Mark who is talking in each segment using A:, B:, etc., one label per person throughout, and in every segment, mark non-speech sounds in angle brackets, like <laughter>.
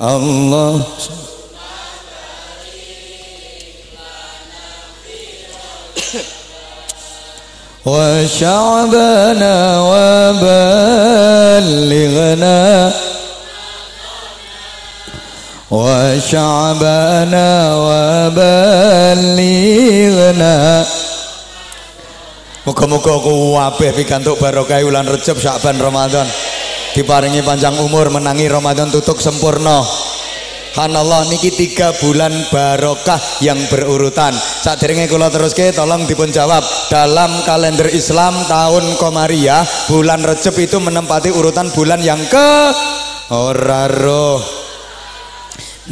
A: Allah وشعبنا وبلغنا وشعبنا وبلغنا Muga-muga kuwabeh pikantuk barokah wulan Rejab Syakban Ramadan. Diparingi panjang umur menangi Ramadan tutuk sempurna. Hanallah niki tiga bulan barokah yang berurutan. Saat dirinya kula teruske tolong dipun jawab. Dalam kalender Islam tahun Komariah bulan Rejab itu menempati urutan bulan yang ke ora roh.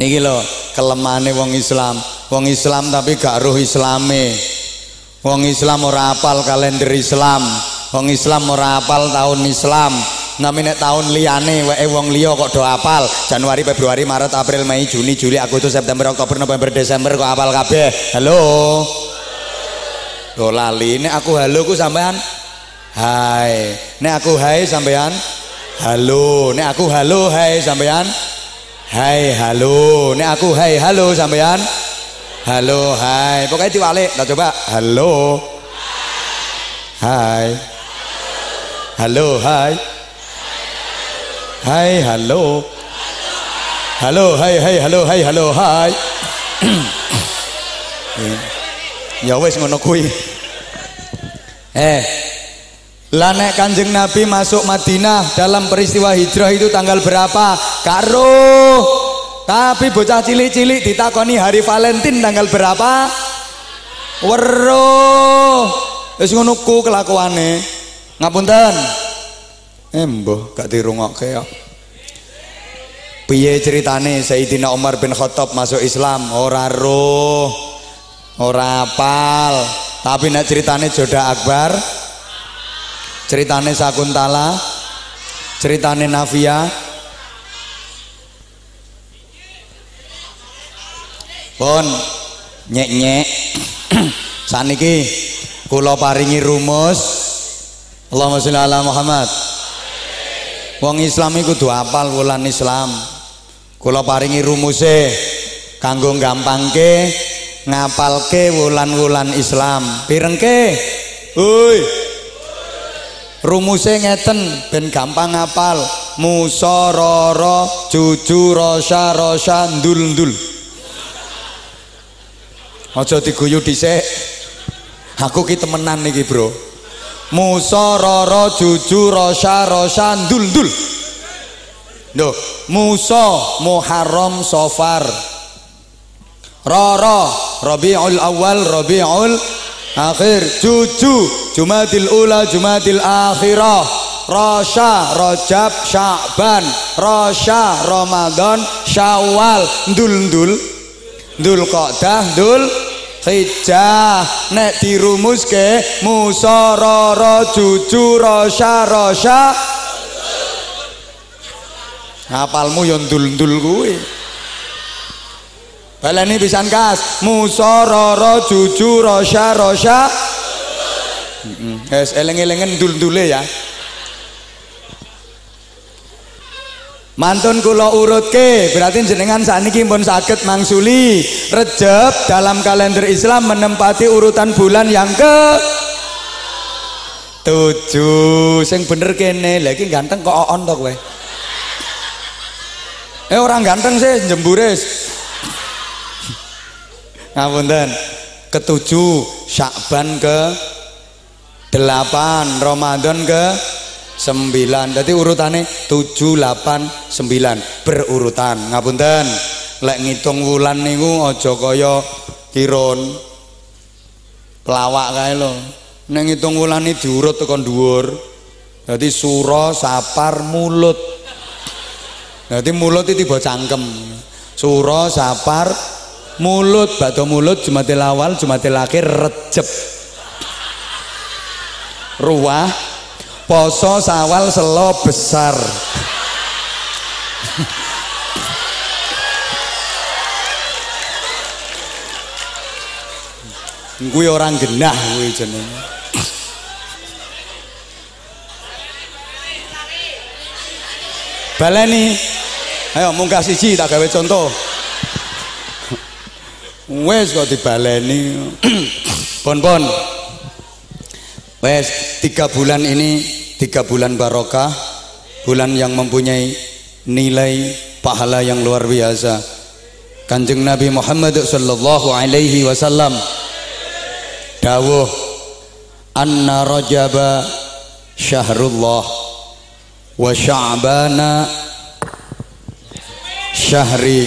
A: Niki lho kelemane wong Islam. Wong Islam tapi gak roh Islame. Wong Islam ora apal kalender Islam. Wong Islam ora apal tahun Islam. Namine tahun liyane wae wong liya kok do apal. Januari, Februari, Maret, April, Mei, Juni, Juli, Agustus, September, Oktober, November, Desember kok apal kabeh. Halo. Loh lali nek aku halo ku sampean hai. Nek aku hai sampean halo. Nek aku halo hai sampean hai halo. Nek aku hai halo sampean Halo, hai. Pokoknya diwalik. Kita coba. Halo. Hai. Halo, hai. Hai, halo. Halo, hai, hai, halo, hai, halo, hai. ya wes ngono kuwi. Eh, lah nek Kanjeng Nabi masuk Madinah dalam peristiwa hijrah itu tanggal berapa? Karo. Tapi bocah cilik-cilik ditakoni hari Valentine tanggal berapa? Weruh. Wis ngono ku kelakuane. Ngapunten. Eh mbah gak dirungokke ya. Piye ceritane Sayyidina Umar bin Khattab masuk Islam? Ora roh. Ora apal. Tapi nek ceritane Joda Akbar, ceritane Sakuntala, ceritane Navia, Pun nyek-nyek <clears throat> saniki kula paringi rumus Allahumma sholli ala Muhammad. Wong Islam iku kudu apal wulan Islam. Kula paringi rumuse kanggo gampangke ngapalke wulan-wulan Islam. Pirengke? Hoi. Rumuse ngeten ben gampang ngapal. Musa rara juju rasa rasa ndul ndul. Aja diguyu dhisik. Aku ki temenan niki, Bro. Musa roro juju rosa rosa ndul ndul. Duh. Musa Muharram Sofar Roro Rabi'ul Awal Rabi'ul Akhir. Juju Jumadil Ula Jumadil Akhirah. Rasha Rojab Syaban. Rasha Ramadan Syawal. Ndul Ndul. Ndul Qadah Ndul hijah nek dirumuske musoro jujur rasa rasa hafalmu yo ndul-ndul kuwi? Baleni pisan kas musoro jujur rasa rasa heeh eling-elingen ndul-ndule ya. Mantun kula urutke, berarti jenengan sakniki pun saged mangsuli Rejab dalam kalender Islam menempati urutan bulan yang ke tujuh. Sing bener kene, lagi ganteng kok on to. Eh orang ganteng sih jemburis. Ngapunten. Ketujuh Syakban ke delapan Ramadan ke sembilan. Jadi urutannya tujuh delapan sembilan. Berurutan. Ngapunten? Lek ngitung wulan niku aja kaya kiron pelawak kae lho. Nek ngitung wulan iki diurut tekan dhuwur. Dadi sura sapar mulut. Dadi mulut iki tiba cangkem. Sura sapar mulut. Bakdo mulut jumatil awal jumatil akhir recep ruah poso sawal selo besar. Kuwi orang genah kuwi jenenge. Baleni. Ayo munggah siji tak gawe contoh. Wes kok dibaleni. <clears throat> Pon pon wes tiga bulan ini tiga bulan barokah bulan yang mempunyai nilai pahala yang luar biasa. Kanjeng Nabi Muhammad sallallahu alaihi wasallam dawuh anna rajaba syahrullah wa sya'bana syahri.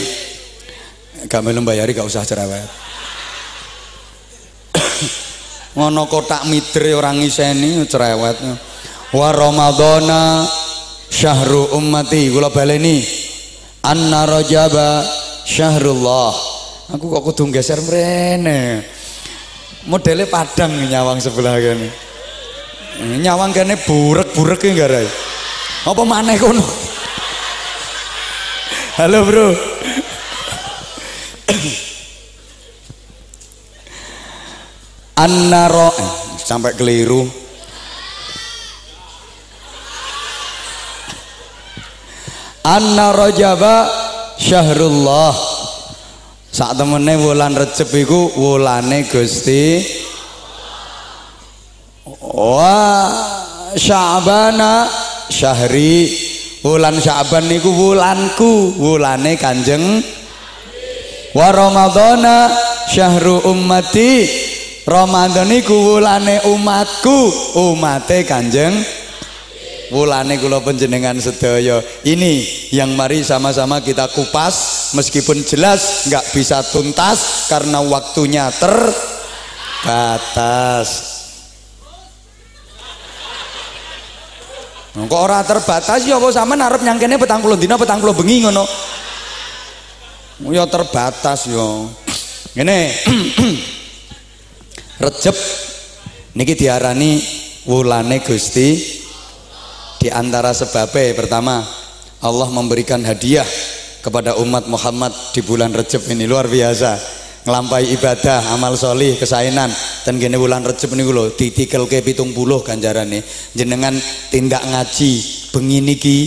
A: Melu bayari gak usah cerewet ngono kotak mitre orang ngiseni cerewet. Wa ramadhana syahru ummati kula baleni. Anna rajaba syahrullah. Aku kok kudu geser mrene. Modelnya padang nyawang sebelah gini nyawang kene burek-burek ya gara apa maneh kono? Halo bro annaro eh, sampai keliru. Anna rajaba syahrullah. Saat temene wulan recep iku wulane Gusti Wah Sya'bana syahri. Wulan Sya'ban niku wulanku wulane Kanjeng wa Ramadhana syahru ummati Ramadan niku wulane umatku umate Kanjeng wulane kula panjenengan sedaya. Ini yang mari sama-sama kita kupas meskipun jelas nggak bisa tuntas karena waktunya terbatas. Kok ora terbatas? Ya kok sama narep nyangkene petang puluh dina petang puluh bengi ngono? Ya terbatas yo ngene <clears throat> Recep. Niki diarani wulane Gusti. Di antara sebabnya pertama Allah memberikan hadiah kepada umat Muhammad di bulan Recep ini. Luar biasa. Ngelampai ibadah amal solih kesainan. Dan gini bulan Recep ini lho ditikel ke pitung puluh ganjaran jenengan tindak ngaji bengi niki.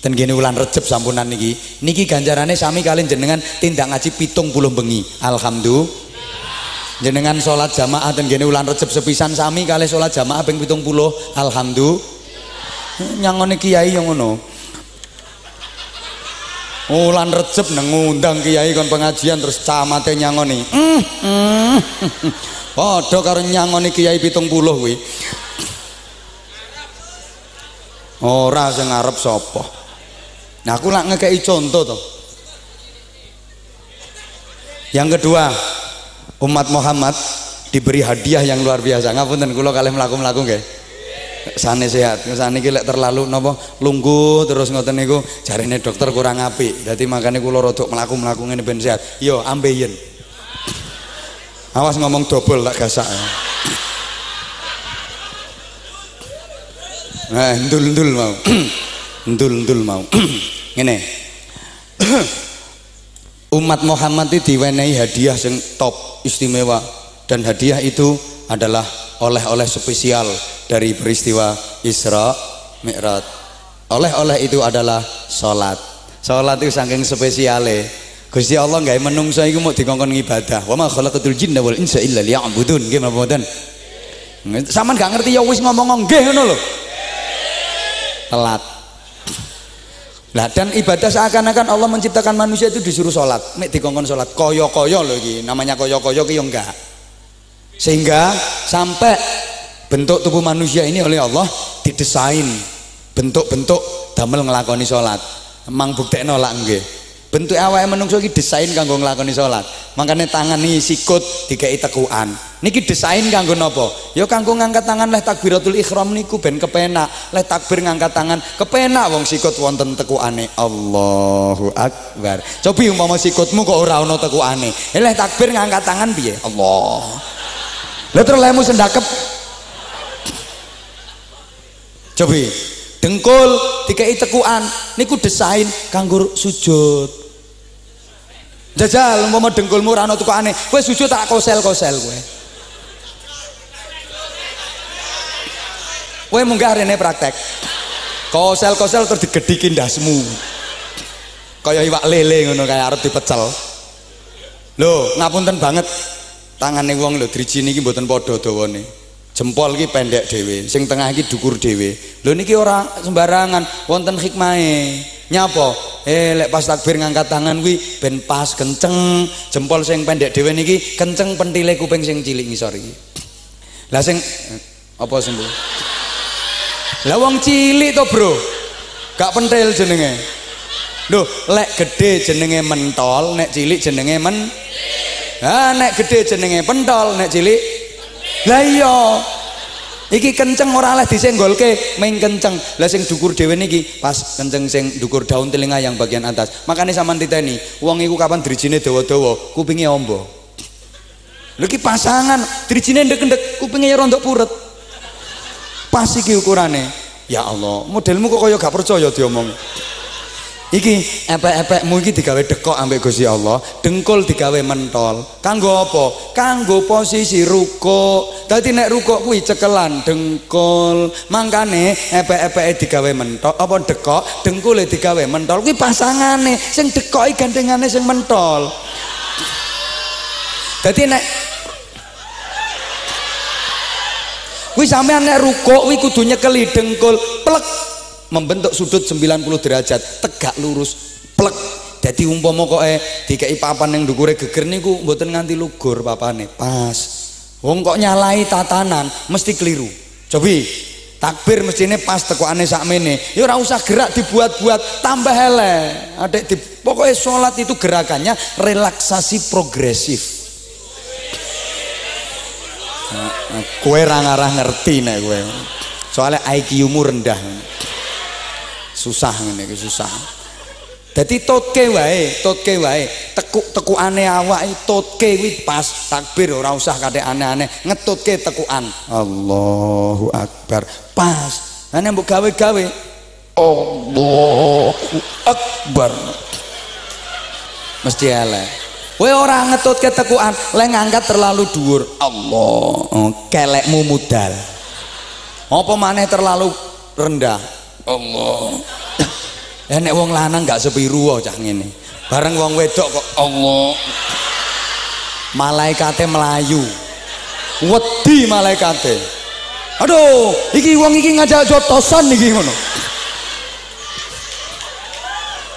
A: Dan gini bulan Recep sampunan niki. Niki ganjarannya sami kalian jenengan tindak ngaji pitung puluh bengi. Alhamdulillah jenengan sholat jamaah dan gini bulan Recep sepisan sami kali sholat jamaah ping pitung puluh Alhamdulillah nyangone kiai yang ngono Ulan Recep ngundang kiai kon pengajian terus camate nyangoni. Mm, mm. Karo nyangoni kiai pitung puluh kuwi. Ora sing ngarep sapa. Nah aku lak ngekei contoh to. Yang kedua, umat Muhammad diberi hadiah yang luar biasa. Ngapunten kula kalih mlaku-mlaku nggih. Sane sehat, sane iki lek terlalu napa lungguh terus ngoten niku jarine dokter kurang apik. Dadi makane kula rada mlaku-mlaku ngene ben sehat. Yo ambeien. Awas ngomong dobel tak gasak. Nah, ndul-ndul mau. <clears throat> Ndul-ndul mau. <clears throat> Ngene. <clears throat> Umat Muhammad itu diwenehi hadiah yang top istimewa dan hadiah itu adalah oleh-oleh spesial dari peristiwa Isra Mi'raj. Oleh-oleh itu adalah salat. Salat itu saking spesiale. Gusti Allah nggak menungso iku mau dikongkon ibadah. Wa ma khalaqatul jinna wal insa illa liya'budun. Nggih napa mboten? Saman gak ngerti ya wis ngomong nggih ngono lho. Telat. Lah dan ibadah seakan-akan Allah menciptakan manusia itu disuruh sholat. Mek dikongkon sholat. Koyo-koyo loh iki. Namanya koyo-koyo ki enggak. Sehingga sampai bentuk tubuh manusia ini oleh Allah didesain bentuk-bentuk damel ngelakoni sholat. Emang bukti nolak nggih bentuk awake menungso iki desain kanggo nglakoni salat. Makanya tangan nih sikut dikai tekuan niki desain kanggo nopo ya kanggo ngangkat tangan leh takbiratul ikhram niku ben kepenak. Leh takbir ngangkat tangan kepenak wong sikut wonten tekukane. Allahu akbar. Cobi umpama sikutmu kok ora ana tekukane. Eh, leh takbir ngangkat tangan piye? Allah. Lha terus sendakep cobi dengkul dikai tekuan niku desain kanggo sujud Jajal umpama dengkulmu ora ana tukane, kowe sujud tak kosel-kosel kowe. Kowe munggah rene praktek. Kosel-kosel terus digedhiki ndasmu. kaya iwak lele ngono kaya arep dipecel lho ngapunten banget tangane wong lho driji niki mboten padha dawane jempol iki pendek dhewe sing tengah iki dukur dhewe. Lho niki ora sembarangan wonten hikmahe. Nyapa? Eh lek pas takbir ngangkat tangan kuwi ben pas kenceng. Jempol sing pendek dhewe niki kenceng pentile kuping sing cilik ngisor iki. Lah sing apa sing lah wong cilik to bro? Gak pentil jenenge. Lho lek gede jenenge mentol nek cilik jenenge men ah nek gede jenenge pentol nek cilik lah iya. Iki kenceng ora oleh disenggolke main kenceng. Lah sing dukur dhewe niki pas kenceng sing dukur daun telinga yang bagian atas. Makanya sampean titeni wong iku kapan drijine dawa-dawa kupinge ombo. Lho pasangan drijine ndek-ndek kupinge ya rontok puret. Pas iki ya Allah modelmu kok kaya gak percaya diomong iki epek-epekmu iki digawe dekok ambek Gusti Allah dengkul digawe mentol. Kanggo apa? Kanggo posisi ruko dadi nek ruko kuwi cekelan dengkul. Mangkane epek-epeke digawe mentol apa dekok dengkule digawe mentol. Kuwi pasangane sing dekoki gandengane sing mentol. Dadi nek kuwi sampean nek ruko kuwi kudu nyekeli dengkul plek membentuk sudut 90 derajat tegak lurus plek jadi umpama kok eh dikei papan yang dukure geger niku mboten nganti lugur papane. Pas. Wong kok nyalai tatanan mesti keliru. Cobi takbir mestine pas tekokane sakmene. Ya ora usah gerak dibuat-buat tambah hele adek di pokoknya sholat itu gerakannya relaksasi progresif. Nah, kue rangarah ngerti nih kue soalnya IQ mu rendah susah iki susah Dadi totke wae, totke wae. Tekuk-tekukane awak totke kuwi pas takbir ora usah kate aneh-aneh, ngetutke tekukan. Allahu Akbar. Pas. Ane mbok gawe-gawe. Allahu Akbar. Mesti elek. Kowe ora ngetutke tekukan, le ngangkat terlalu dhuwur. Allah, kelekmu mudal. Apa maneh terlalu rendah? Allah. Ya nek wong lanang gak sepiru cah ngene. Bareng wong wedok kok. Allah. Malaikate melayu wedi malaikate. Aduh iki wong iki ngajak jotosan iki ngono.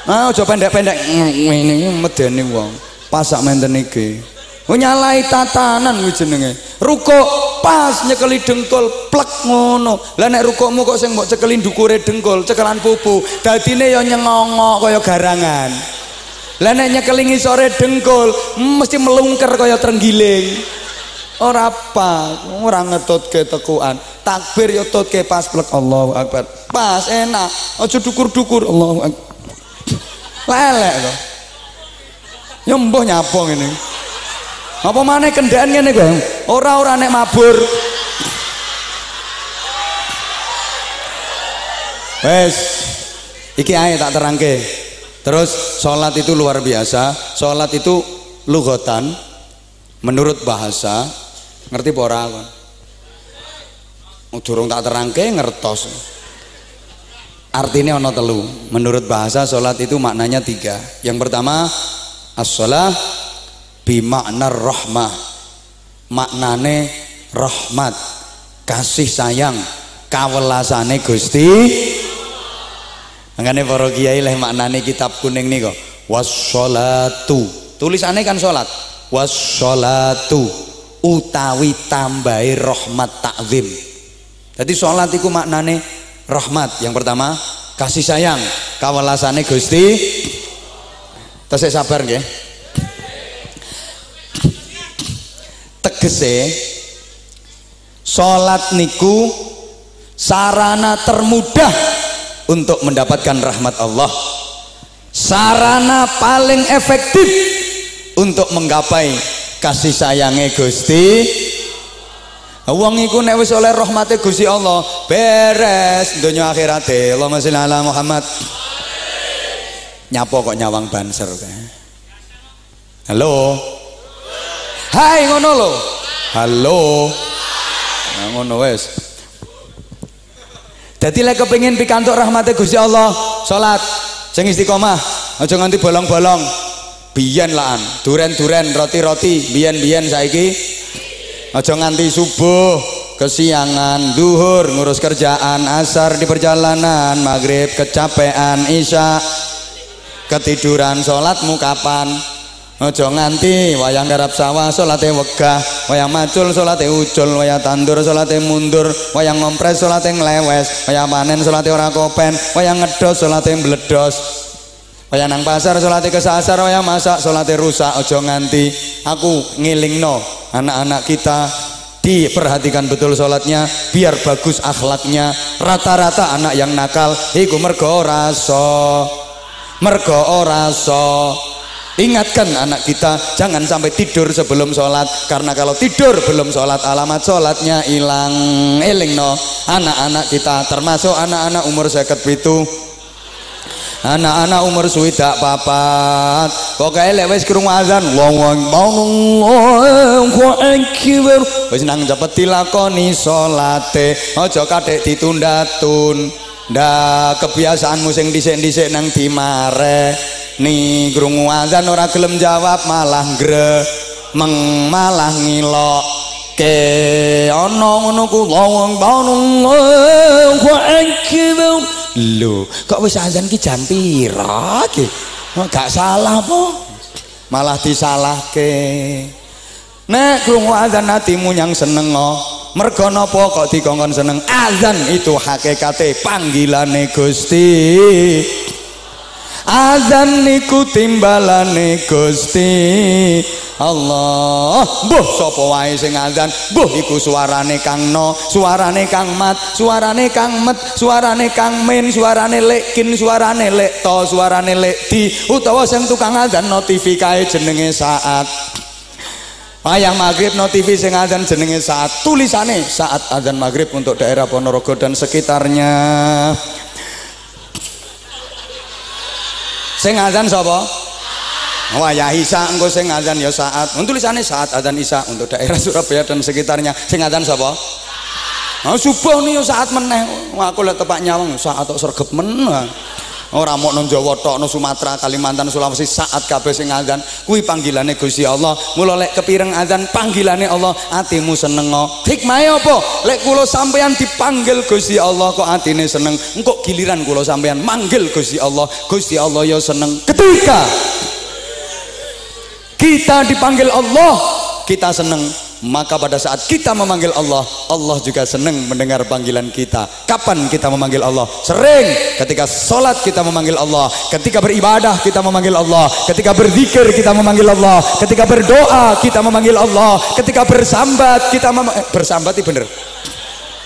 A: Nah aja pendek-pendek ngene medeni wong. Pasak menten iki nyalai tatanan kuwi jenenge. Rukuk pas nyekeli dengkul plek ngono. Lah nek rukukmu kok sing mbok cekeli ndukure dengkul, cekelan pupu, dadine ya nyengongok kaya garangan. Lah nek nyekeli ngisore dengkul, mesti melungker kaya trenggiling. Ora apa, ora ngetutke tekuan. Takbir ya tutke pas plek Allahu Akbar. Pas enak. Aja dukur-dukur Allahu Akbar. Lelek to. Ya mbah nyapa ngene apa mana kendaan ngene kowe ora-ora nek mabur. Wes iki ae tak terangke. Terus sholat itu luar biasa. Sholat itu lugotan menurut bahasa. Ngerti pora kan durung tak terangke ngertos. Artinya ono telu. Menurut bahasa sholat itu maknanya tiga. Yang pertama as-sholah bimakna rahmah. Maknane rahmat kasih sayang kawelasane Gusti. Makanya para kiai leh maknane kitab kuning nih kok wassolatu tulisannya kan sholat. Wassolatu utawi tambahi rahmat takzim jadi sholat itu maknane rahmat. Yang pertama kasih sayang kawelasane Gusti. Terus sabar nggih tegese salat niku sarana termudah untuk mendapatkan rahmat Allah. Sarana paling efektif untuk menggapai kasih sayangnya Gusti. Wong iku nek wis oleh rahmate Gusti Allah beres donya akhirate. Allahumma sholli ala Muhammad. Nyapo kok nyawang banser halo Hai ngono lo. Halo. Nah, ngono wes. Jadi lek kepengin pikantuk rahmate Gusti Allah, salat sing istiqomah aja nganti bolong-bolong biyen laan duren-duren roti-roti biyen-biyen saiki aja nganti subuh kesiangan duhur ngurus kerjaan asar di perjalanan maghrib kecapean isya ketiduran sholatmu kapan Ojo nganti wayang garap sawah salate wegah, wayang macul salate ucul, wayang tandur salate mundur, wayang ngompres salate nglewes, wayang panen salate ora kopen, wayang ngedos salate mbledos. Wayang nang pasar salate kesasar, wayang masak salate rusak. Ojo nganti aku ngilingno anak-anak kita. Diperhatikan betul sholatnya biar bagus akhlaknya. Rata-rata anak yang nakal iku mergo raso mergo raso Ingatkan anak kita jangan sampai tidur sebelum sholat. Karena kalau tidur belum sholat alamat sholatnya hilang. Eling no. Anak-anak kita termasuk anak-anak umur seket itu anak-anak umur swidak papat. Pokoknya lek wis krungu azan Allahu akbar wis nang cepet dilakoni salate aja kadek ditunda tun. Ndak kebiasaanmu sing dhisik-dhisik nang dimare ni krungu azan ora gelem jawab malah gre meng malah ngilok ke ana ngono ku wong Allahu akbar lho kok wis azan ki jam pira ki gak salah apa? Malah disalahke. Nek krungu azan atimu yang seneng mergo napa kok dikongkon seneng? Azan itu hakikate panggilane Gusti azan niku timbalane Gusti. Allah. Mbuh sapa wae sing azan? Mbuh iku suarane Kang No suarane Kang Mat suarane Kang Met suarane Kang Min suarane Lekin suarane Lekto suarane Lekdi utawa sing tukang azan notifikae jenenge saat. Wayang maghrib notifi sing azan jenenge saat. Tulisane saat azan maghrib untuk daerah Ponorogo dan sekitarnya sing azan sapa Wah ya Isa engko sing azan ya saat. Untuk tulisannya saat azan Isa untuk daerah Surabaya dan sekitarnya. Sing azan sapa? Oh, subuh nih saat meneh. Wah aku lihat tepak nyawang saat tok sergep meneh. Ora mau nang Jawa tok nang Sumatera, Kalimantan, Sulawesi saat kabeh sing azan kuwi panggilane Gusti Allah. Mula lek kepireng azan panggilane Allah, atimu seneng. Hikmahe apa? Lek kula sampeyan dipanggil Gusti Allah kok atine seneng. Engko giliran kula sampeyan manggil Gusti Allah, Gusti Allah ya seneng. Ketika kita dipanggil Allah, kita seneng maka pada saat kita memanggil Allah Allah juga senang mendengar panggilan kita. Kapan kita memanggil Allah? Sering. Ketika sholat kita memanggil Allah. Ketika beribadah kita memanggil Allah. Ketika berzikir kita memanggil Allah. Ketika berdoa kita memanggil Allah. Ketika bersambat kita mem eh, bersambat bener?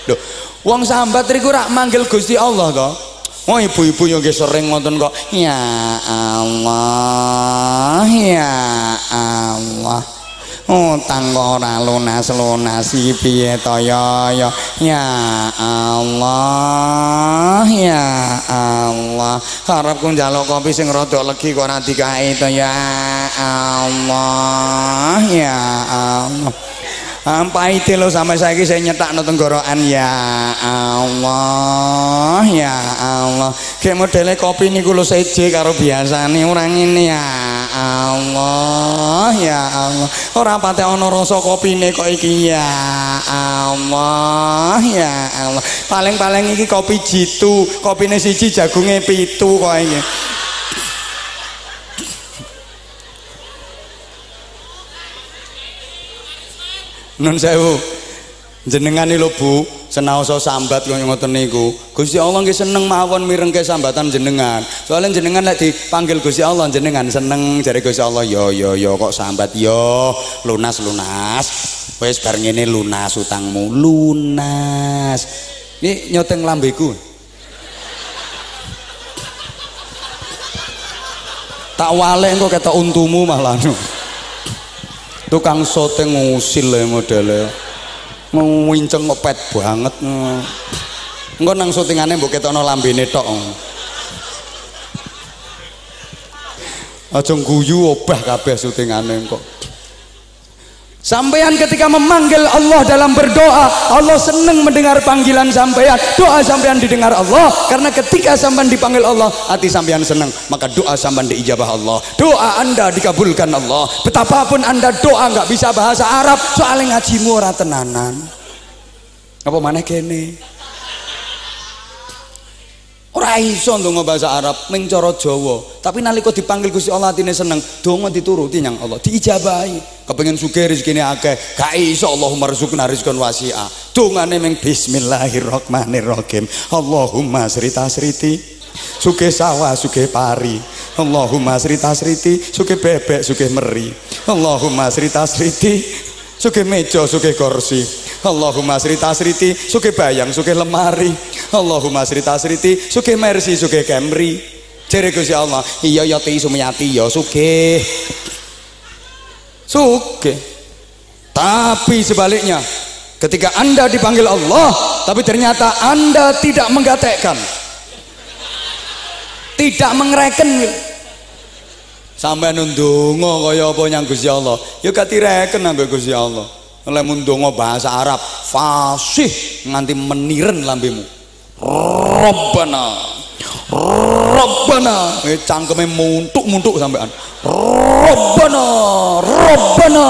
A: Duh, wong sambat riku rak manggil Gusti Allah kok Oh ibu-ibu yang sering ngoten kok ya Allah ya Allah utang kok ora lunas-lunas piye to? Ya ya. Ya Allah ya Allah. Harapku njaluk kopi sing rada legi kok ora dikae to. Ya Allah ya Allah Ampai itu lo sampai saya saya nyetak no tenggorokan. Ya Allah ya Allah. Kayak modelnya kopi ini kulo seje karo nih orang ini ya Allah ya Allah. Orang pate ono rasa kopi ini kok iki. Ya Allah ya Allah. Paling-paling iki kopi jitu kopi ini siji jagungnya pitu kok ini Nun sewu. Jenengan lho Bu, senaosa sambat kaya ngoten niku. Gusti Allah nggih seneng mawon mirengke sambatan jenengan. Soalnya jenengan lek dipanggil Gusti Allah jenengan seneng jare Gusti Allah yo yo yo kok sambat yo lunas lunas. Wis bar ngene lunas utangmu lunas. Ini nyoteng lambeku. Tak wale engko ketok untumu malah. Tukang sote ngusil ya modelnya ngewinceng ngepet banget enggak nang syutingannya mbok ketokno lambene tok aja guyu obah kabeh syutingane kok Sampean ketika memanggil Allah dalam berdoa, Allah senang mendengar panggilan sampean. Doa sampean didengar Allah karena ketika sampean dipanggil Allah, hati sampean senang, maka doa sampean diijabah Allah. Doa Anda dikabulkan Allah. Betapapun Anda doa nggak bisa bahasa Arab, soalnya ngaji ora tenanan. Apa mana kene? Ora iso ndonga bahasa Arab, cara Jawa. Tapi nalika dipanggil Gusti Allah atine seneng, donga dituruti nyang Allah, diijabahi. Kepengin sugih rezekine akeh, gak iso Allahumma rizqna rizqan wasi'a. Dongane ming bismillahirrahmanirrahim. Allahumma srita sriti sugih sawah sugih pari. Allahumma srita sriti sugih bebek sugih meri. Allahumma srita sriti sugih meja sugih kursi Allahumma sri tasriti sugih bayang sugih lemari. Allahumma sri tasriti sugih mercy sugih Camry jere Gusti Allah iya ya ti sumiyati ya sugih. Sugih. Tapi sebaliknya ketika anda dipanggil Allah tapi ternyata anda tidak menggatekkan. Tidak mengereken. Sampai nundungo kaya apa nyang Gusti Allah? Ya katireken nang Gusti Allah oleh mundongo bahasa Arab fasih nganti meniren lambemu. Rabbana Rabbana. Eh, cangkeme muntuk-muntuk sampean. Rabbana Rabbana.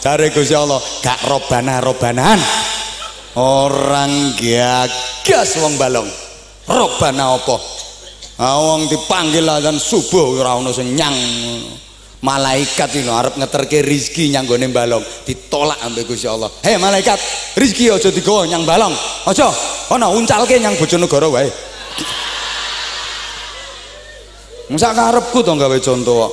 A: Cari Gusti Allah gak Rabbana Rabbanan orang gagas wong balong. Rabbana apa? Awang dipanggil dan subuh ora ono sing nyang malaikat ini arep ngeterke rizki nyang gone balong ditolak ambek Gusti Allah. Hei malaikat rizki aja digawa nyang balong aja ana uncalke nyang bojonegoro wae. Masa karepku to gawe contoh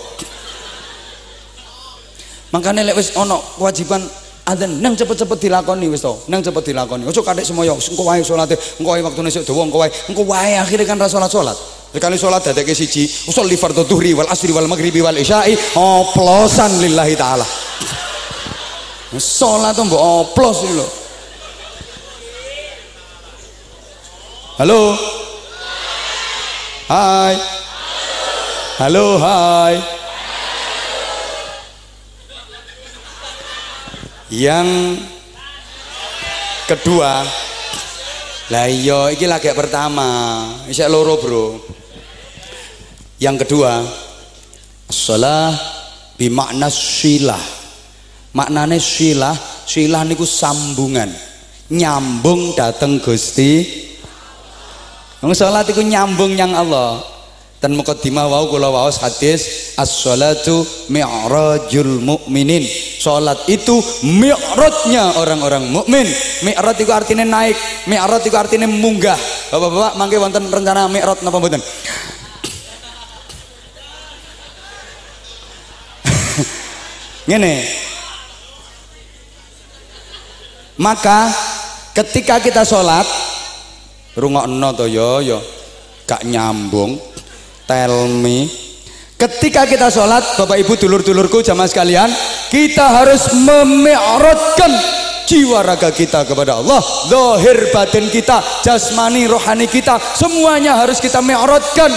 A: makanya lek ana kewajiban adzan nang cepet-cepet dilakoni wis to nang cepet dilakoni. Aja kadek semoyo engko wae salate engko wae wektune sik dawa engko wae engko wae akhire kan ra salat-salat Sekali sholat ke siji, usul fardhu dhuhri wal asri wal maghribi wal isya'i oplosan lillahi taala. Sholat tuh mbok oplos iki lho. Halo. Hai. Halo, hai. Yang kedua lah iya iki lagi pertama. Isek loro bro. Yang kedua salah bimakna silah. Maknane silah silah niku sambungan. Nyambung dateng Gusti. Wong salat iku nyambung yang Allah dan mukadimah wau kula waos hadis as-salatu mi'rajul mu'minin. Salat itu mi'rajnya orang-orang mukmin. Mi'raj itu artinya naik mi'raj itu artinya munggah. Bapak-bapak mangke wonten rencana mi'raj napa mboten? <laughs> Ngene. Maka ketika kita sholat rungokno to yo yo. Gak nyambung tell me. Ketika kita sholat bapak ibu dulur-dulurku jamaah sekalian kita harus memi'radkan jiwa raga kita kepada Allah zahir batin kita jasmani rohani kita semuanya harus kita mi'radkan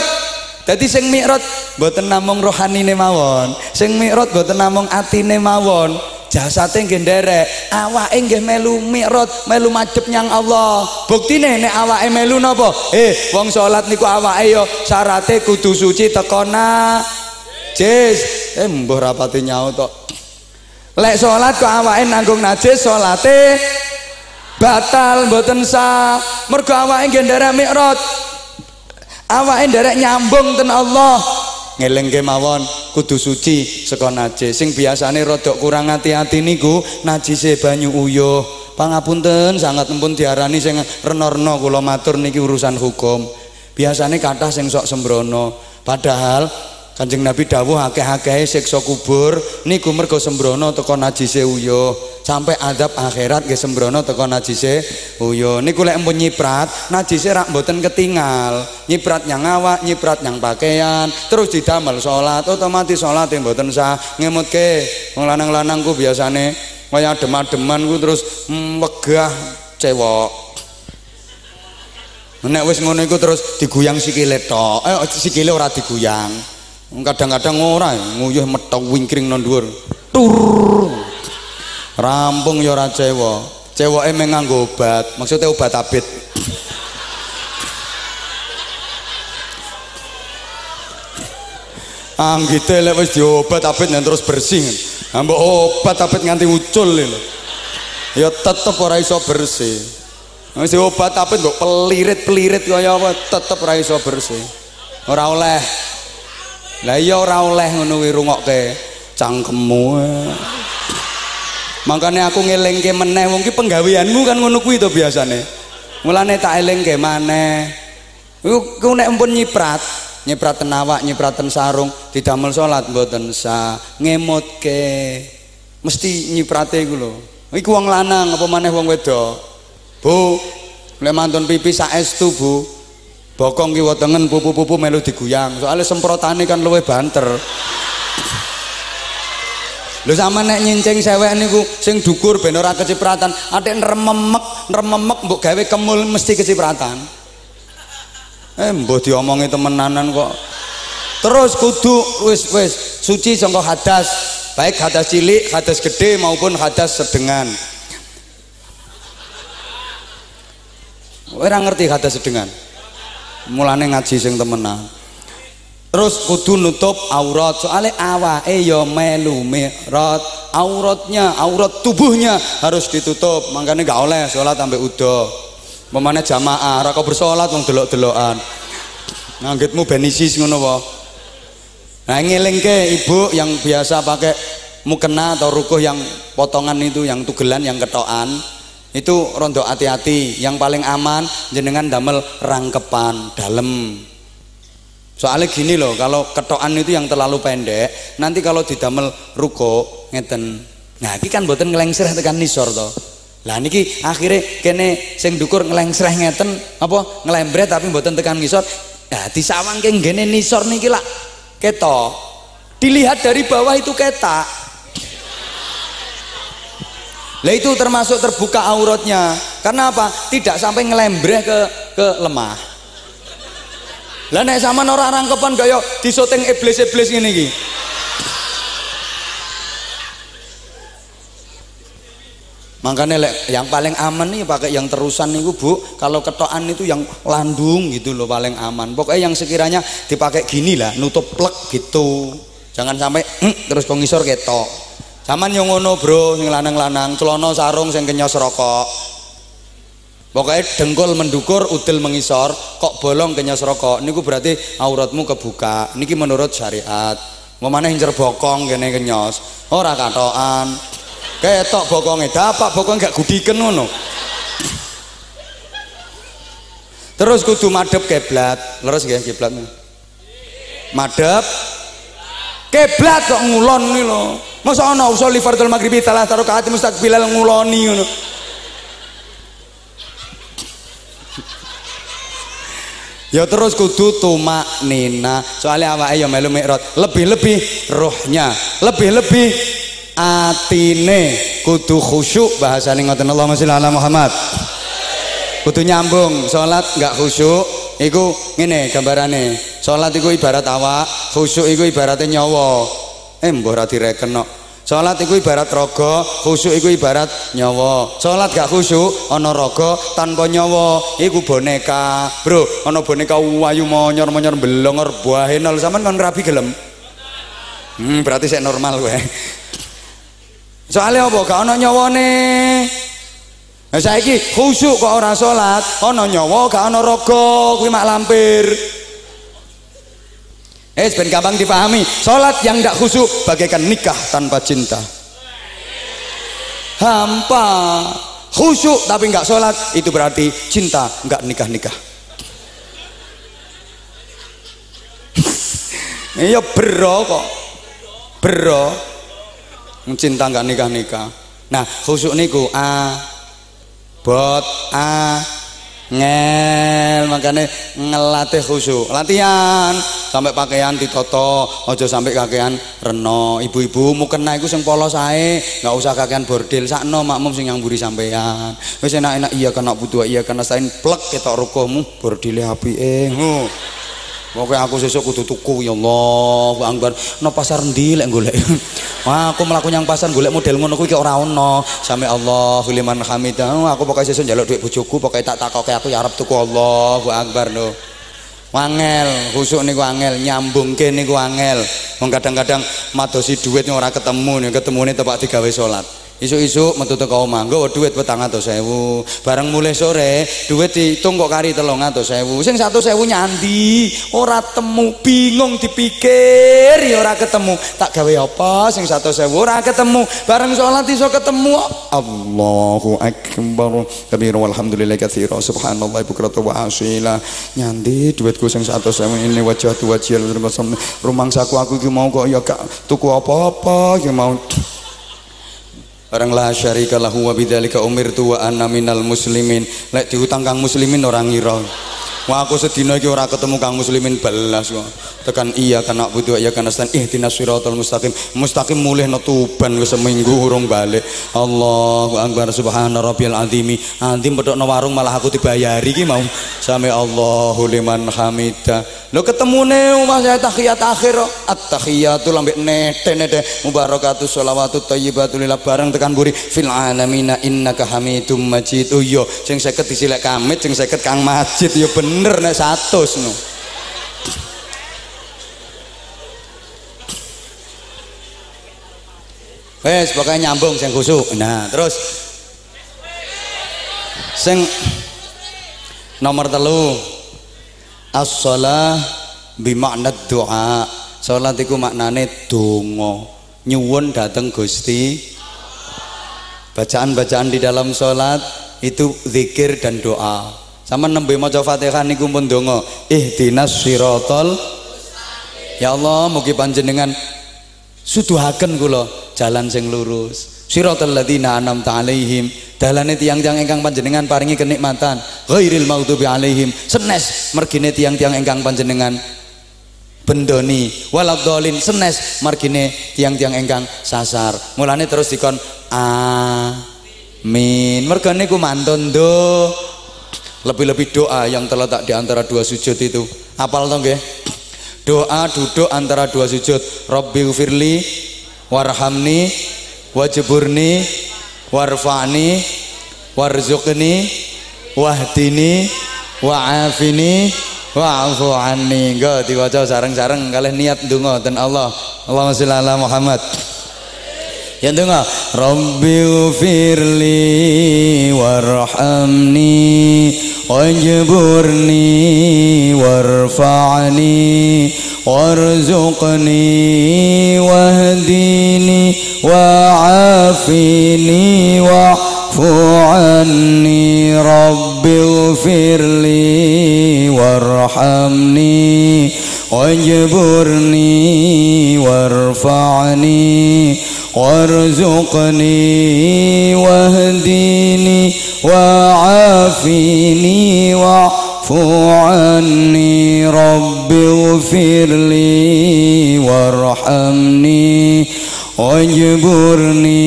A: jadi sing mi'rad mboten namung rohanine mawon. Sing mi'rad mboten namung atine mawon jasate nggih nderek. Awake nggih melu mikrot melu madhep nyang Allah. Buktine nek awake melu napa? Eh wong salat niku awake yo syarate kudu suci teko najis eh mbah rapati nyaut tok lek salat kok awake nanggung najis salate batal mboten sah. Mergo awake nggih nderek mikrot. Awake nderek nyambung ten Allah ngelengke mawon kudu suci saka najis. Sing biasane rodok kurang hati-hati niku najise banyu uyuh. Pangapunten sangat empun diarani sing reno-reno kula matur niki urusan hukum. Biasane kathah sing sok sembrono. Padahal Kanjeng Nabi dawuh akeh-akeh siksa kubur niku mergo sembrono teko najise uyuh sampai adab akhirat nggih sembrono teko najise uyuh niku lek empun nyiprat najise rak mboten ketinggal nyiprat nyang awak nyiprat nyang pakaian terus didamel salat otomatis salat mboten sah. Ngemutke wong lanang-lanangku biasane kaya adem-ademan ku terus mm, wegah cewek nek wis ngono iku terus diguyang sikile tok. Eh sikile ora diguyang kadang-kadang ora nguyuh metau wingkring nang dhuwur. Tur. Rampung ya ora cewa. Cewoke nganggo obat maksudnya obat abit anggite lek wis diobat abit dan terus bersih. Ambek obat abit nganti ucul lho. Ya tetep ora iso bersih. Wis obat abit mbok pelirit-pelirit kaya apa tetep ora iso bersih. Ora oleh lah iya ora oleh ngono kuwi rungokke cangkemmu. Makanya aku ngelingke meneh wong ki penggaweanmu kan ngono kuwi to biasane. Mulane tak elingke maneh. Iku nek ampun nyiprat nyipraten awak nyipraten sarung didamel salat mboten sa ngemutke. Mesti nyiprate iku lho. Iku wong lanang apa maneh wong wedok? Bu lek mantun pipi saestu Bu bokong kiwa tengen pupu-pupu melu diguyang soalnya semprotane kan luwe banter Lho sama nek nyincing sewek niku sing dukur ben ora kecipratan, atik rememek, rememek mbok gawe kemul mesti kecipratan. Eh mbok diomongi temenanan kok. Terus kudu wis wis suci sangka hadas, baik hadas cilik, hadas gede maupun hadas sedengan. Ora ngerti hadas sedengan. Mulane ngaji sing temenan. Terus kudu nutup aurat. Soalnya awake ya melu mirat auratnya aurat tubuhnya harus ditutup. Makanya gak oleh sholat sampai udah memana jamaah raka bersolat wong delok-delokan. Nganggitmu benisis ngono apa nah ngelingke ibu yang biasa pakai mukena atau rukuh yang potongan itu yang tugelan yang ketokan itu rondo hati-hati. Yang paling aman jenengan damel rangkepan dalam soalnya gini loh kalau ketokan itu yang terlalu pendek nanti kalau didamel ruko ngeten. Nah ini kan buatan ngelengsreh tekan nisor toh lah niki akhirnya kene sing dukur ngelengsreh ngeten apa ngelembret tapi buatan tekan nisor. Nah disawang gene nisor niki lah. Keto dilihat dari bawah itu ketak lah itu termasuk terbuka auratnya karena apa tidak sampai ngelembreh ke ke lemah lah nek sama ora rangkepan kaya disoteng iblis-iblis ngene iki. Makanya lek yang paling aman nih pakai yang terusan nih bu. Kalau ketokan itu yang landung gitu loh paling aman. Pokoknya yang sekiranya dipakai gini lah, nutup plek gitu. Jangan sampai hm, terus kok ngisor ketok. Zaman yang ngono bro, yang lanang-lanang, celono sarung sing kenyos rokok. Pokoknya dengkul mendukur udel mengisor kok bolong kenyos rokok. Niku berarti auratmu kebuka. Niki menurut syariat. Mana hincer bokong gini kenyos ora katoan ketok bokongnya dapat bokong gak gudiken ngono. Terus kudu madep keblat. Leres gak keblat madep keblat kok ngulon nih lo masa ana usul fardul maghribi talah taruh hati mustaqbilal nguloni ngono. Ya terus kudu tumak nina soalnya awake ya melu mikrot. Lebih-lebih rohnya lebih-lebih atine. Kudu khusyuk bahasane ngoten Allahumma sholli ala Muhammad. Kudu nyambung salat enggak khusyuk iku ngene gambarane. Salat iku ibarat awak khusyuk iku ibaratnya nyawa eh mbah ra direken kok Salat iku ibarat raga, khusyuk iku ibarat nyawa. Salat gak khusyuk ana raga tanpa nyawa, iku boneka. Bro, ana boneka wayu monyor-monyor belongor buahe nol sampean kan rapi gelem. Hmm, berarti saya normal kowe. Soalnya apa? Gak ana nyawane. Nah saiki khusyuk kok ora salat, ana nyawa gak ana raga, kuwi mak lampir. Eh, ben gampang dipahami. Salat yang tidak khusyuk bagaikan nikah tanpa cinta. Hampa. Khusyuk tapi nggak sholat itu berarti cinta nggak nikah nikah. <laughs> Iya bero kok. Bero. Cinta nggak nikah nikah. Nah khusyuk niku a bot a ngel makanya ngelatih khusyuk. Latihan sampai pakaian ditoto ojo sampai kakean reno. Ibu-ibu mau kena itu sing polos ae nggak usah kakean bordil. Sakno makmum sing yang buri sampean. Wis enak-enak iya kena butuh iya kena sain plek ketok rukuhmu bordile api eh Pokoknya aku sesuk kudu tuku ya Allah, Akbar. No pasar ndi lek golek. <laughs> Wah, aku mlaku nyang pasar golek model ngono kuwi ora ono. Sami Allahu liman hamidah. Aku pokoke sesuk njaluk dhuwit bojoku, pokoke tak takoke aku ya arep tuku Allahu Akbar no. Wangel, khusuk niku angel, nyambungke niku angel. Wong kadang-kadang madosi dhuwit ora ketemu, ketemune tepak digawe salat. Isu-isu metu teko omah, nggawa dhuwit 400.000. Bareng mulai sore, dhuwit diitung kok kari 300.000. Sing 100.000 nyandi, ora temu, bingung dipikir ya ora ketemu. Tak gawe apa sing 100.000 ora ketemu. Bareng salat iso ketemu. Allahu akbar. Kabir walhamdulillah katsira. Subhanallah bukrata wa asila. Nyandi dhuwitku sing 100.000 ini wajah wajil rumangsaku aku iki mau kok ya gak tuku apa-apa ya mau Orang la syarika lahu wa bidzalika umirtu wa anna minal muslimin. Lek diutang kang muslimin orang ngira. Wah aku sedina iki ora ketemu Kang Muslimin belas kok. Tekan iya kan nak butuh iya kan astan ihdinas siratal mustaqim. Mustaqim mulih no tuban wis seminggu urung balik. Allahu akbar subhana rabbiyal azimi. Azim pedokno warung malah aku dibayari iki mau. Sami Allahu liman hamida. Lo ketemune omah saya tahiyat akhir at-tahiyatul ambek nete nete mubarakatuh sholawatu thayyibatu lillah bareng tekan buri fil alamina innaka hamidum majid. Oh iya sing 50 disilek kamit sing 50 Kang Majid ya bener bener nek satu no. Wes pokoknya nyambung sing khusuk. Nah, terus sing nomor telu as-shalah bimakna doa. Salat iku maknane donga, nyuwun dateng Gusti. Bacaan-bacaan di dalam salat itu zikir dan doa. Sama nembe maca Fatihah niku pun donga. Ihdinas siratal Ya Allah, mugi panjenengan suduhaken kula jalan sing lurus. Siratal ladzina an'amta alaihim. Dalane tiang-tiang ingkang panjenengan paringi kenikmatan. Ghairil maghdubi alaihim. Senes mergine tiang-tiang ingkang panjenengan bendoni waladolin senes margine tiang-tiang engkang sasar mulane terus dikon amin mergo niku mantun do lebih-lebih doa yang terletak di antara dua sujud itu. Apal dong nggih? Doa duduk antara dua sujud. Rabbi ufirli warhamni wajburni warfa'ni warzuqni wahdini wa'afini wa'afu anni. Enggak diwaca sareng-sareng kalian niat donga dan Allah. Allahumma sholli ala Muhammad yang dengar Rabbi ufirli warhamni wajburni warfa'ni warzuqni wahdini wa'afini wa'fu anni Rabbi ufirli warhamni wajburni warfa'ni وارزقني واهدني وعافني واعف عني رب اغفر لي وارحمني واجبرني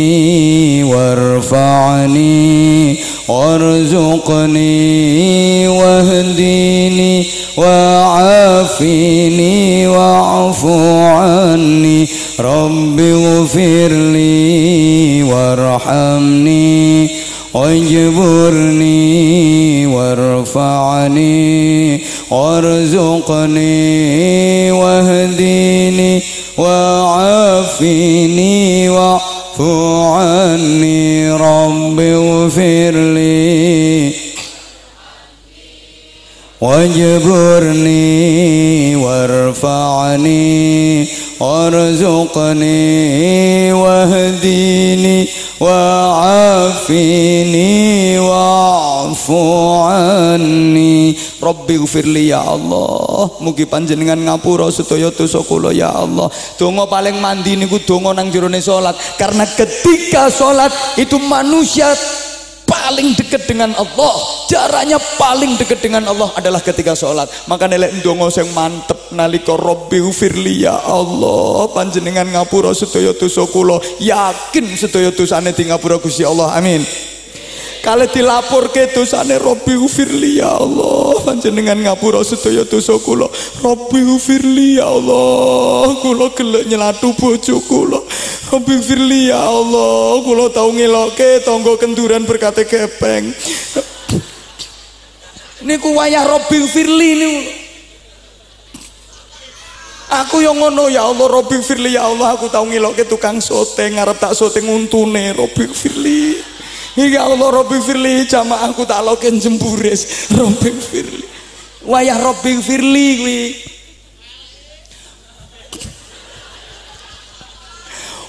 A: وارفعني وارزقني واهدني وعافني واعف عني. رب اغفر لي وارحمني واجبرني وارفعني وارزقني واهدني وعافني واعف عني. رب اغفر لي واجبرني وارفعني وارزقني واهديني وعافني واعف عني Rabbi ufirli ya Allah mugi panjenengan ngapura sedaya dosa kula ya Allah donga paling mandi niku donga nang jerone salat karena ketika salat itu manusia paling dekat dengan Allah jaraknya paling dekat dengan Allah adalah ketika sholat. Maka nelek ndonga sing mantep nalika Rabbi ufirli ya Allah panjenengan ngapura sedaya dosa yakin sedaya dosane di ngapura Gusti Allah amin. Kalau dilapor ke dosane Robbi ufirli ya Allah panjenengan ngapura sedaya dosa kula. Robbi ufirli ya Allah kula gelek nyelatu bojo kula. Rabbi firli ya Allah kula tau ngeloke tangga kenduran berkate gepeng niku wayah Rabbi firli niku. Aku yang ngono ya Allah Robbi Firli ya Allah aku tahu ngeloke tukang sote ngarep tak sote nguntune Robbi Firli Ya Allah Robbi Firli jamaah aku tak loken jembures <laughs> Robbi Firli wayah Robbi Firli kuwi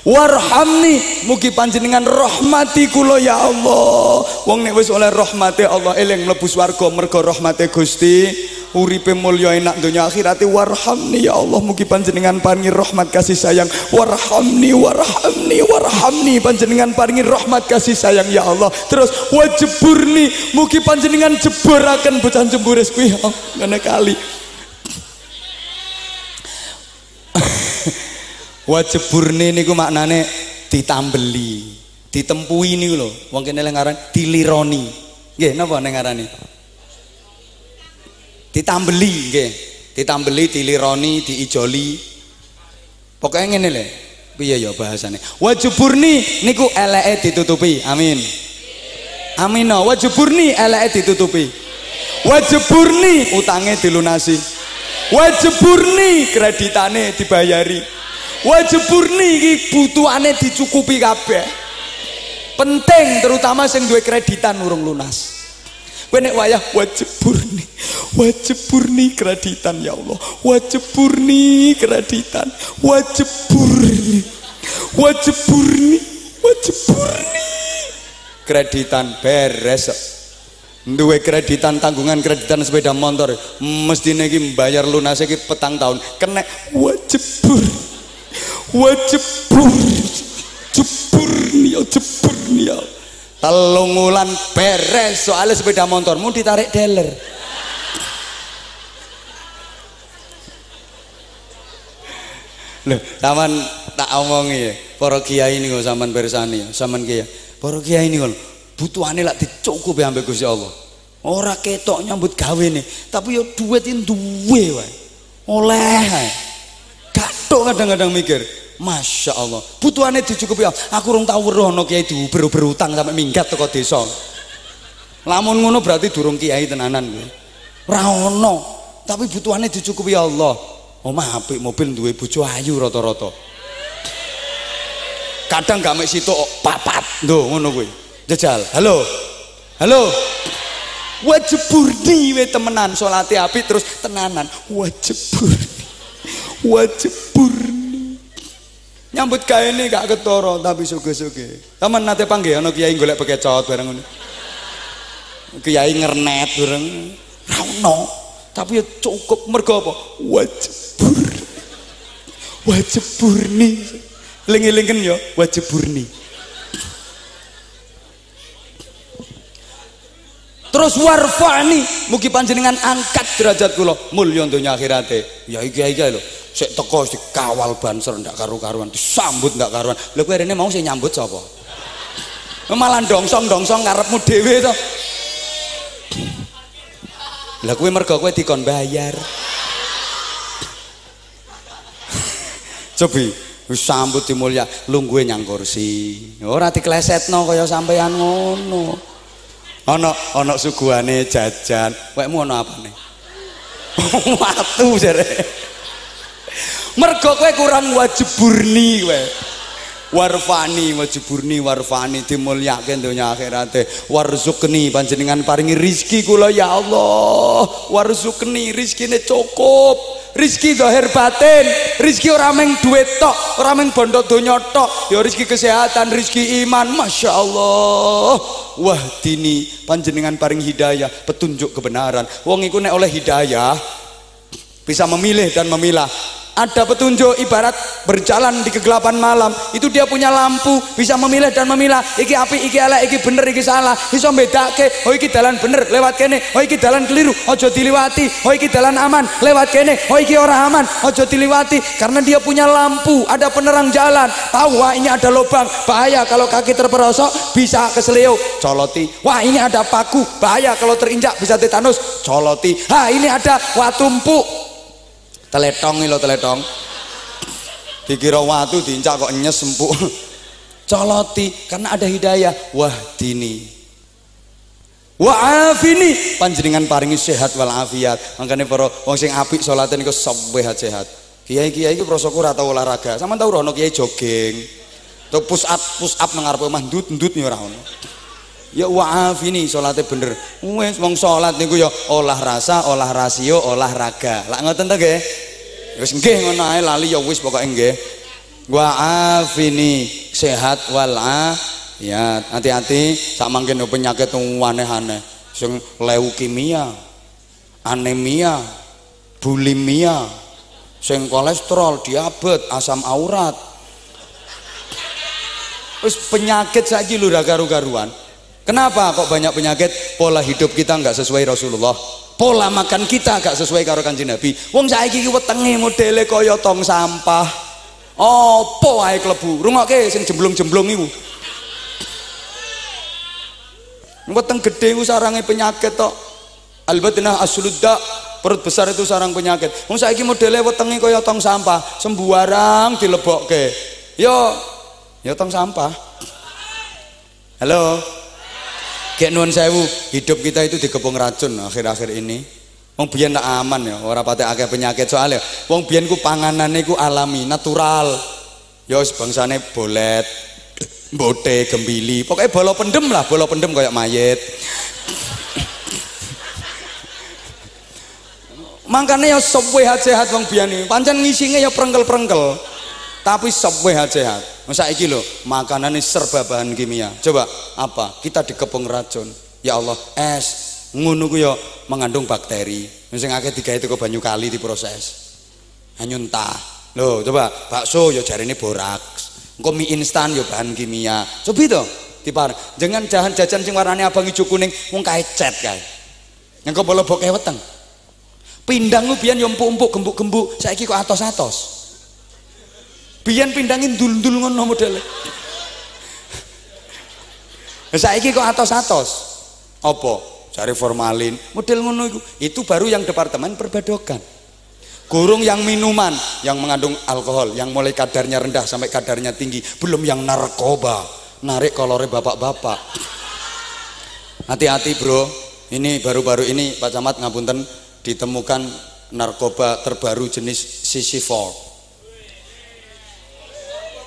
A: warhamni mugi panjenengan rahmati kula ya Allah. Wong nek wis oleh rahmati Allah eling mlebu swarga mergo rahmati Gusti. Uripe mulya enak donya akhirate warhamni ya Allah. Mugi panjenengan paringi rahmat kasih sayang. Warhamni warhamni warhamni. Panjenengan paringi rahmat kasih sayang ya Allah. Terus wajeburni mugi panjenengan jeburaken bocah jembures kuwi. <laughs> Ngene kali wajib burni niku maknane ditambeli ditempui niku lho. Wong kene ngaran dilironi. Nggih napa ning ngarane? Ditambeli nggih. Ditambeli dilironi diijoli. Pokoknya ngene lho piye ya bahasane? Wajib burni niku eleke ditutupi. Amin. Amin. No wajib burni eleke ditutupi. Wajib burni utange dilunasi. Wajib burni kreditane dibayari wajib murni iki butuhane dicukupi kabeh. Penting terutama sing duwe kreditan urung lunas. Kowe nek wayah wajib murni wajib murni kreditan ya Allah. Wajib murni kreditan wajib murni wajib murni wajib murni kreditan beres duwe kreditan tanggungan kreditan sepeda motor mesti iki bayar lunas iki petang tahun. Kena wajib murni wajibur jebur nih jebur nih telung wulan beres soalnya sepeda motormu ditarik dealer Loh, taman tak omongi ya. Para kiai ini kok sampean bersani ya, sampean kiai. Para kiai ini kok butuhane lak dicukupi ambek Gusti Allah. Ora ketok nyambut gawe nih, tapi yo duit duwe wae. Oleh. Kadang-kadang mikir, Masya Allah. Butuhannya dicukupi aku rong tau weruh ana kiai ber berutang sampai minggat teko desa. Lamun ngono berarti durung kiai tenanan gue ora tapi butuhannya dicukupi Allah. Omah apik mobil duwe bojo ayu rata-rata. Kadang gak mek situ papat. Ndo ngono kuwi. Jajal. Halo. Halo. Wajib burni we temenan salate apik terus tenanan. Wajib burni. Wajib burni nyambut kae ini gak ketoro tapi suge-suge. Taman nate panggil anak kiai golek bekecot bareng ngono kiai ngernet bareng. Rauno tapi ya cukup. Mergo apa? Wajibur. Wajibur nih lingi-lingin ya wajibur nih terus warfani. Mugi panjenengan angkat derajat kula. Mulya donya akhirate. Ya iki iki lho. Sik teko kawal banser ndak karu-karuan. Disambut ndak karuan. Lho kowe rene mau sing nyambut sapa? Malah dongsong-dongsong karepmu dhewe to. Lah kowe mergo kowe dikon bayar. Cobi sambut dimulya. Lungguhe nyang kursi ora diklesetno kaya sampean ngono ana ana suguhane jajan. Wekmu ana apane? <laughs> Watu jare. Mergo kowe kurang wajib burni kowe warfani wajiburni warfani dimulyake donya akhirate. Warzukni panjenengan paringi rizki kula ya Allah. Warzukni rizkine cukup. Rizki zahir batin. Rizki ora meng duit tok ora meng bondo tok. Ya rizki kesehatan rizki iman Masya Allah. Wah dini panjenengan paring hidayah petunjuk kebenaran. Wong iku nek oleh hidayah bisa memilih dan memilah ada petunjuk ibarat berjalan di kegelapan malam. Itu dia punya lampu bisa memilih dan memilah. Iki api iki elek iki bener iki salah. Iso bedake oh iki dalan bener lewat kene. Oh iki dalan keliru ojo diliwati. Oh iki dalan aman lewat kene. Oh iki ora aman ojo diliwati. Karena dia punya lampu ada penerang jalan. Tahu wah ini ada lubang. Bahaya kalau kaki terperosok bisa keseleo coloti wah ini ada paku. Bahaya kalau terinjak bisa tetanus. Coloti ha ini ada wah tumpuk teletong lo teletong. Dikira watu diincak kok nyes <laughs> coloti karena ada hidayah. Wah dini. Wa afini. Panjenengan paringi sehat wal afiat. Makanya para wong sing apik salate niku sehat sehat. Kiai-kiai iki prosoku ora tau olahraga. Sama tau rono kiai jogging. To push up push up nang arep omah ndut-ndut ora ono ya wa afini salate bener. Wis wong salat niku ya olah rasa olah rasio olahraga lak ngoten to nggih? Wis nggih ngono ae lali ya wis pokoke nggih. Wa afini sehat wal ya hati-hati sak mangkin penyakit aneh-aneh. Sing leukemia anemia bulimia sing kolesterol diabetes asam aurat. Wis penyakit saja lu garu-garuan kenapa kok banyak penyakit? Pola hidup kita nggak sesuai Rasulullah. Pola makan kita gak sesuai karo kanjeng Nabi. Wong saiki iki wetenge modele kaya tong sampah. Apa ae klebu? Rungokke sing jemblung-jemblung iku. Weteng gede ku sarange penyakit tok. Albatna asludda perut besar itu sarang penyakit. Wong saiki modele wetenge kaya tong sampah sembuarang dilebokke. Yo yo tong sampah. Halo Kayak nuan sewu, hidup kita itu digepung racun akhir-akhir ini. Wong biyen tak aman ya, ora pate akeh penyakit soalnya. Wong biyen ku panganane ku alami, natural. Ya wis bangsane bolet, bote, gembili. Pokoknya bolo pendem lah, bolo pendem kayak mayit. Makanya ya sop sehat-sehat wong biyen iki. Pancen ngisinge ya prengkel-prengkel. Tapi sop sehat. Masa iki lho, ini serba bahan kimia. Coba apa? Kita dikepung racun. Ya Allah, es ngono ku ya mengandung bakteri. Sing akeh digawe teko banyu kali diproses. Anyuntah. Loh, coba bakso ya jarine boraks. Engko mie instan ya bahan kimia. Coba itu dipar. Jangan jahan jajan sing warnane abang ijo kuning mung kae cet kae. Engko boleboke weteng. Pindang ku biyen ya empuk-empuk gembuk-gembuk, saiki kok atos-atos biyen pindangin dul-dul ngono modele. Saiki kok atos-atos? Apa? Cari formalin. Model ngono itu itu baru yang departemen perbadokan gurung yang minuman yang mengandung alkohol yang mulai kadarnya rendah sampai kadarnya tinggi belum yang narkoba. Narik kolore bapak-bapak. Hati-hati bro. Ini baru-baru ini Pak Camat ngapunten ditemukan narkoba terbaru jenis CC4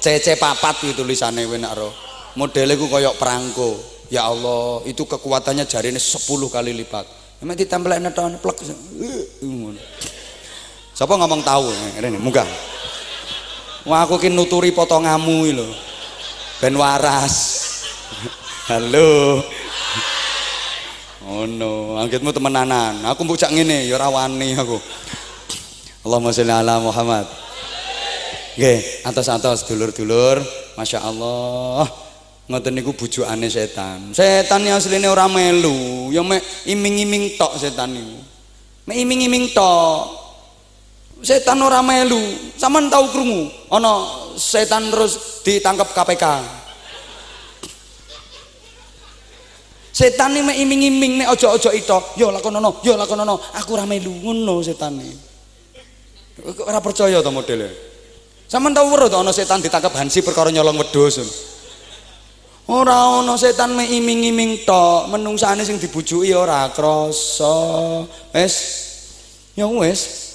A: CC papat itu tulisannya wenak roh modelnya gue koyok perangko. Ya Allah itu kekuatannya jari ini 10 kali lipat. Emang ditempelin tahun plek. Siapa ngomong tahu? Ini muka wah aku kin nuturi potongamu lo ben waras. Halo. Oh no angkitmu temenanan. Aku mbok ngene ya rawani aku. Allahumma sholli ala Muhammad Nggih, atas-atas dulur-dulur, Masya Allah. Ngoten niku bujukane setan. Setan yang asline ora melu, ya mek iming-iming tok setan niku. Mek iming-iming tok. Setan ora melu. Saman tahu krungu ana setan terus ditangkap KPK. Setan ini iming-iming nek ojo-ojo itu, yo lakonono, yo lakonono, aku ora melu ngono setan iki. Ora percaya to modele. Sampeyan tau weruh ana setan ditangkap Hansi perkara nyolong wedhus. Ora ana setan me iming-iming tok, menungsane sing dibujuki ora krasa. Wis. Ya wis.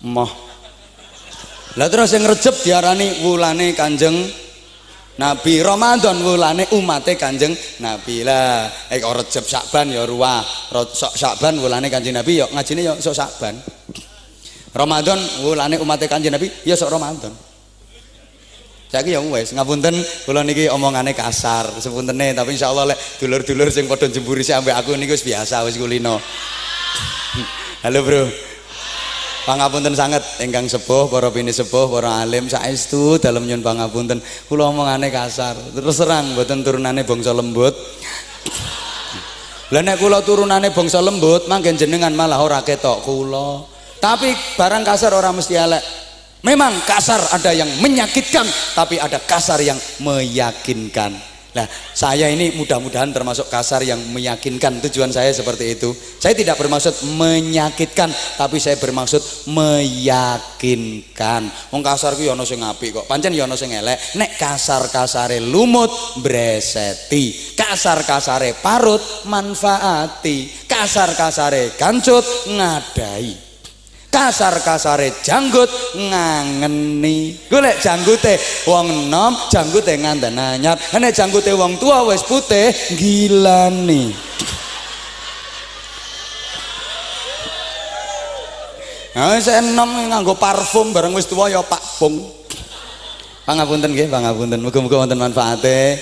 A: Moh. Lah terus sing Rejeb diarani wulane Kanjeng Nabi Ramadan wulane umate Kanjeng Nabi lah. Eh Rejeb Sakban ya ruwah. Sakban wulane Kanjeng Nabi ya ngajine ya sok Sakban. Ramadan wulane umat Kanjeng Nabi ya sok Ramadan. Saiki ya wis ngapunten kula niki omongane kasar sepuntene tapi insyaallah lek dulur-dulur sing padha jemburi ambek aku niku wis biasa wis kulino. <laughs> Halo Bro. Pangapunten sangat ingkang sepuh, para bini sepuh, para alim saestu dalam nyun pangapunten. Kula omongane kasar, terus terang mboten turunane bangsa lembut. Lah nek kula turunane bangsa lembut, mangken jenengan malah ora ketok kula. Tapi barang kasar orang mesti elek. Memang kasar ada yang menyakitkan, tapi ada kasar yang meyakinkan. Nah, saya ini mudah-mudahan termasuk kasar yang meyakinkan tujuan saya seperti itu. Saya tidak bermaksud menyakitkan, tapi saya bermaksud meyakinkan. Wong kasar ku ya ana sing apik kok. Pancen ya ana sing elek. Nek kasar-kasare lumut breseti, kasar-kasare parut manfaati, kasar-kasare kancut ngadai kasar-kasare janggut ngangeni golek janggute wong nom janggute nganten anyar nek janggute wong tua wis putih gilani Nah, saya enam nganggo parfum bareng wis tua ya Pak Pung. Pangapunten nggih, pangapunten. Muga-muga wonten manfaate.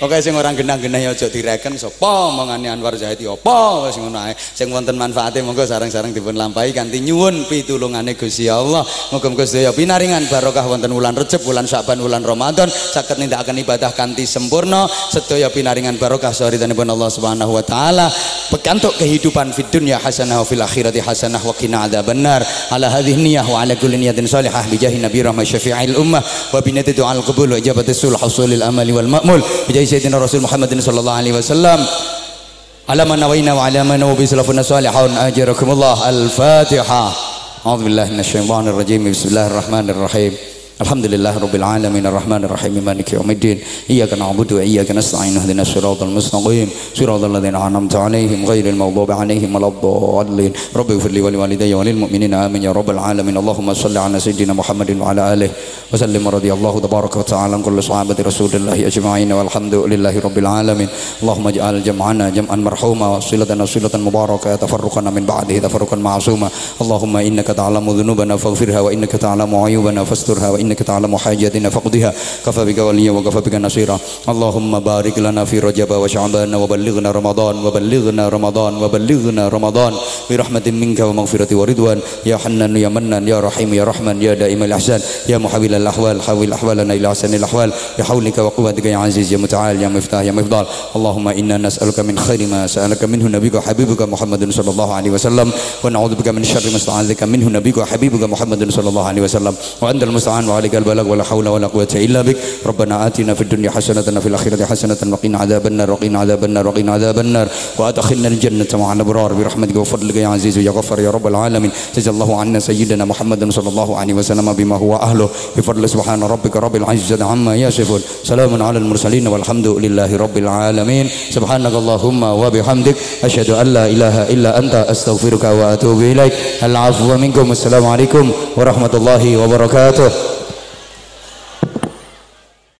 A: Oke sing orang genah-genah ya aja direken sapa mongane Anwar Zahid ya apa wis ngono ae. Sing wonten manfaate monggo sareng-sareng dipun lampahi kanthi nyuwun pitulungane Gusti Allah. Muga-muga sedaya pinaringan barokah wonten wulan Recep, wulan Syaban, wulan Ramadan saged nindakaken ibadah kanthi sempurna, sedaya pinaringan barokah sahritanipun Allah Subhanahu wa taala. Pekantuk kehidupan fid dunya hasanah wa fil akhirati hasanah wa qina adzabannar. Ala hadhihi niyyah wa ala kulli niyatin salihah bi jahi nabi rahmah syafi'il ummah wa bi du'al qabul wa ijabati sulh husulil amali wal ma'mul. Bi سيدنا رسول محمد صلى الله عليه وسلم. على ما نوينا وعلى ما نوى بسلفنا الصالحون أجركم الله. الفاتحة. أعوذ بالله من الشيطان الرجيم. بسم الله الرحمن الرحيم. الحمد لله رب العالمين الرحمن الرحيم مالك يوم الدين إياك نعبد وإياك نستعين اهدنا الصراط المستقيم صراط الذين أنعمت عليهم غير المغضوب عليهم ولا الضالين رب اغفر لي ولوالدي وللمؤمنين آمين يا رب العالمين اللهم صل على سيدنا محمد وعلى آله وسلم رضي الله تبارك وتعالى عن كل صحابة رسول الله أجمعين والحمد لله رب العالمين اللهم اجعل جمعنا جمعا مرحوما وصلتنا صلة مباركة تفرقنا من بعده تفرقا معصوما اللهم إنك تعلم ذنوبنا فاغفرها وإنك تعلم عيوبنا فاسترها وإنك إنك تعلم حاجاتنا فقدها. كفى بك وليا وكفى بك نصيرا. اللهم بارك لنا في رجب وشعبان وبلغنا رمضان وبلغنا رمضان وبلغنا رمضان. برحمة منك ومغفرة ورضوان. يا حنان يا منان يا رحيم يا رحمن يا دائم الإحسان. يا محول الأحوال حول أحوالنا إلى أحسن الأحوال. بحولك وقوتك يا عزيز يا متعال يا مفتاح يا مفضال. اللهم إنا نسألك من خير ما سألك منه نبيك وحبيبك محمد صلى الله عليه وسلم. ونعوذ بك من شر ما استعاذك منه نبيك وحبيبك محمد صلى الله عليه وسلم. وأنت المستعان ذلك البلاغ ولا حول ولا قوة إلا بك. ربنا آتنا في الدنيا حسنة وفي الآخرة حسنة وقنا عذاب النار وقنا عذاب النار وقنا عذاب النار. وأدخلنا الجنة مع الأبرار برحمتك وفضلك يا عزيز يا غفر يا رب العالمين. جزا الله عنا سيدنا محمد صلى الله عليه وسلم بما هو أهله. بفضل سبحان ربك رب العزة عما يصفون. سلام على المرسلين والحمد لله رب العالمين. سبحانك اللهم وبحمدك أشهد أن لا إله إلا أنت أستغفرك وأتوب إليك. العفو منكم. السلام عليكم ورحمة الله وبركاته.